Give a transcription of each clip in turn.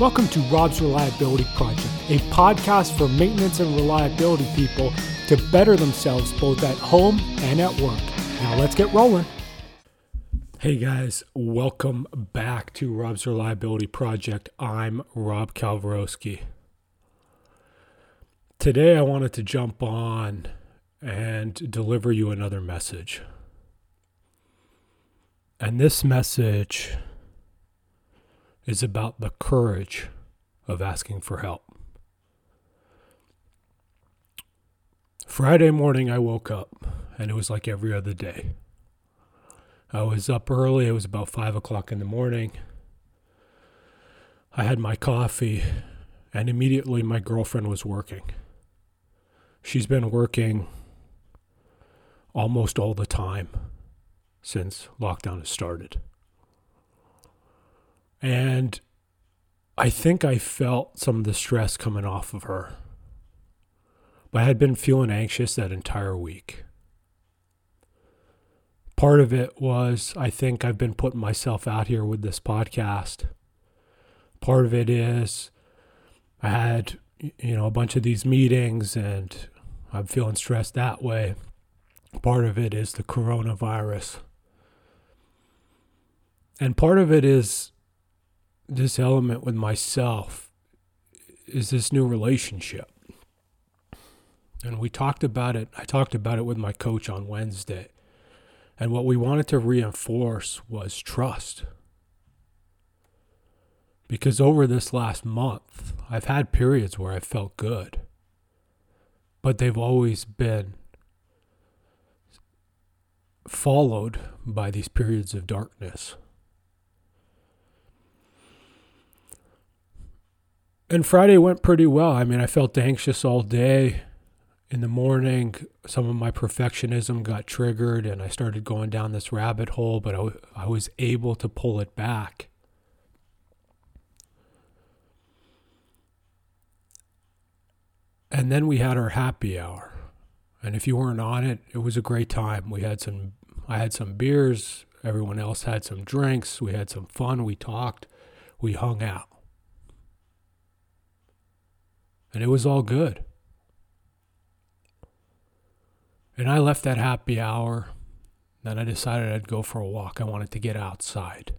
Welcome to Rob's Reliability Project, a podcast for maintenance and reliability people to better themselves both at home and at work. Now let's get rolling. Hey guys, welcome back to Rob's Reliability Project. I'm Rob Kalwarowski. Today I wanted to jump on and deliver you another message. And this message is about the courage of asking for help. Friday morning, I woke up and it was like every other day. I was up early, it was about five o'clock in the morning. I had my coffee, and immediately my girlfriend was working. She's been working almost all the time since lockdown has started. And I think I felt some of the stress coming off of her. But I had been feeling anxious that entire week. Part of it was I think I've been putting myself out here with this podcast. Part of it is I had, you know, a bunch of these meetings and I'm feeling stressed that way. Part of it is the coronavirus. And part of it is this element with myself is this new relationship. And we talked about it. I talked about it with my coach on Wednesday. And what we wanted to reinforce was trust. Because over this last month, I've had periods where I felt good, but they've always been followed by these periods of darkness. And Friday went pretty well. I mean, I felt anxious all day. In the morning, some of my perfectionism got triggered and I started going down this rabbit hole, but I, I was able to pull it back. And then we had our happy hour. And if you weren't on it, it was a great time. We had some I had some beers, everyone else had some drinks, we had some fun, we talked, we hung out. And it was all good. And I left that happy hour. Then I decided I'd go for a walk. I wanted to get outside.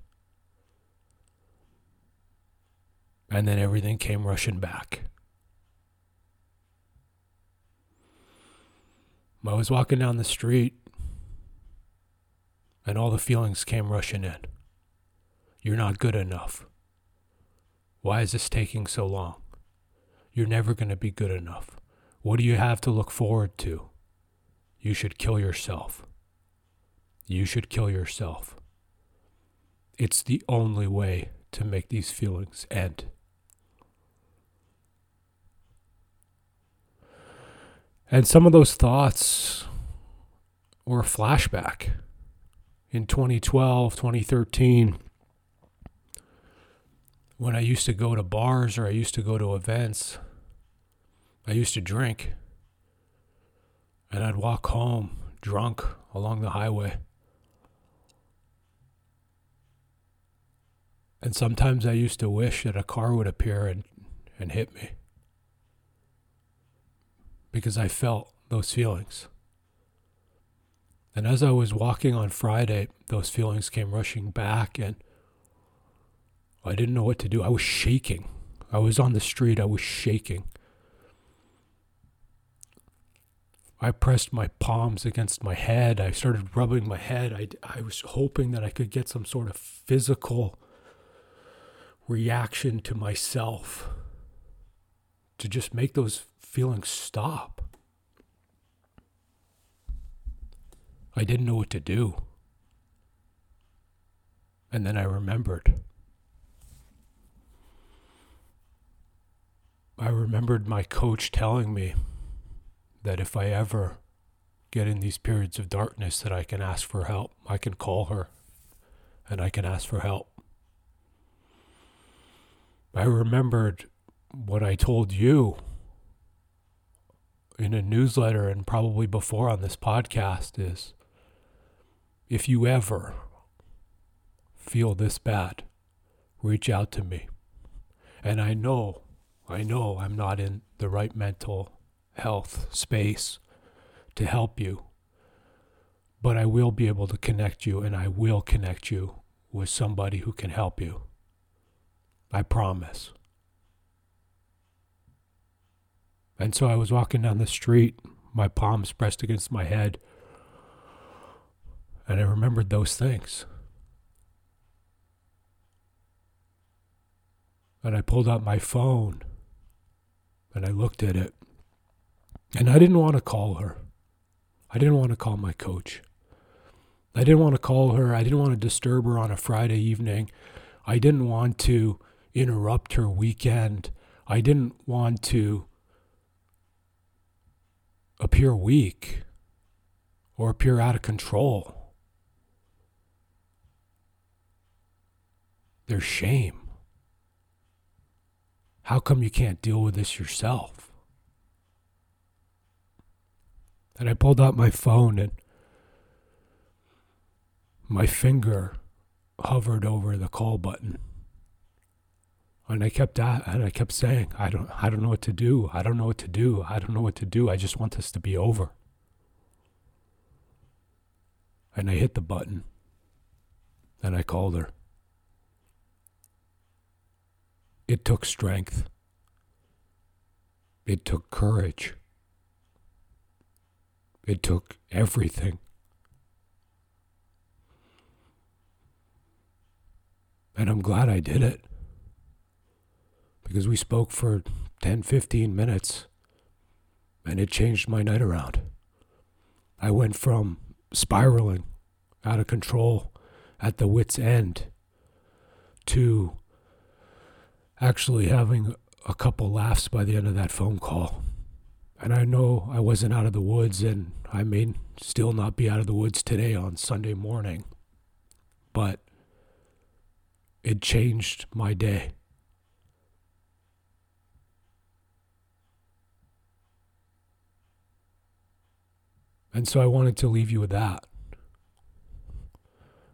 And then everything came rushing back. I was walking down the street, and all the feelings came rushing in. You're not good enough. Why is this taking so long? You're never going to be good enough. What do you have to look forward to? You should kill yourself. You should kill yourself. It's the only way to make these feelings end. And some of those thoughts were a flashback in 2012, 2013 when I used to go to bars or I used to go to events, I used to drink. And I'd walk home drunk along the highway. And sometimes I used to wish that a car would appear and, and hit me. Because I felt those feelings. And as I was walking on Friday, those feelings came rushing back and I didn't know what to do. I was shaking. I was on the street. I was shaking. I pressed my palms against my head. I started rubbing my head. I, I was hoping that I could get some sort of physical reaction to myself to just make those feelings stop. I didn't know what to do. And then I remembered. Remembered my coach telling me that if I ever get in these periods of darkness that I can ask for help. I can call her and I can ask for help. I remembered what I told you in a newsletter and probably before on this podcast is if you ever feel this bad, reach out to me. And I know, I know I'm not in the right mental health space to help you. But I will be able to connect you and I will connect you with somebody who can help you. I promise. And so I was walking down the street, my palms pressed against my head, and I remembered those things. And I pulled out my phone and I looked at it. And I didn't want to call her. I didn't want to call my coach. I didn't want to call her. I didn't want to disturb her on a Friday evening. I didn't want to interrupt her weekend. I didn't want to appear weak or appear out of control. There's shame. How come you can't deal with this yourself? And I pulled out my phone and my finger hovered over the call button. And I kept at, and I kept saying, I don't I don't know what to do. I don't know what to do. I don't know what to do. I just want this to be over. And I hit the button. And I called her. It took strength. It took courage. It took everything. And I'm glad I did it. Because we spoke for 10, 15 minutes and it changed my night around. I went from spiraling out of control at the wit's end to actually having a couple laughs by the end of that phone call. And I know I wasn't out of the woods, and I may still not be out of the woods today on Sunday morning, but it changed my day. And so I wanted to leave you with that.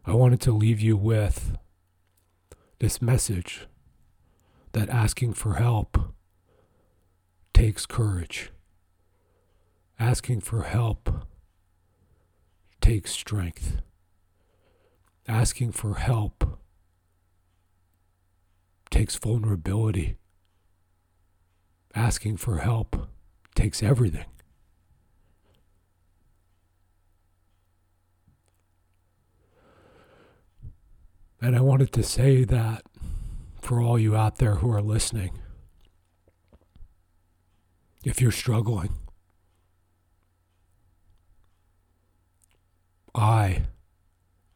I wanted to leave you with this message that asking for help takes courage. Asking for help takes strength. Asking for help takes vulnerability. Asking for help takes everything. And I wanted to say that for all you out there who are listening. If you're struggling, I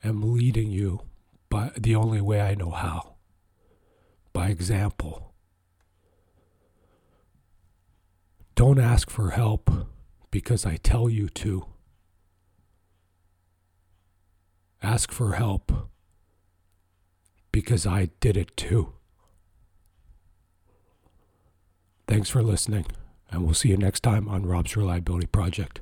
am leading you by the only way I know how by example. Don't ask for help because I tell you to. Ask for help because I did it too. Thanks for listening, and we'll see you next time on Rob's Reliability Project.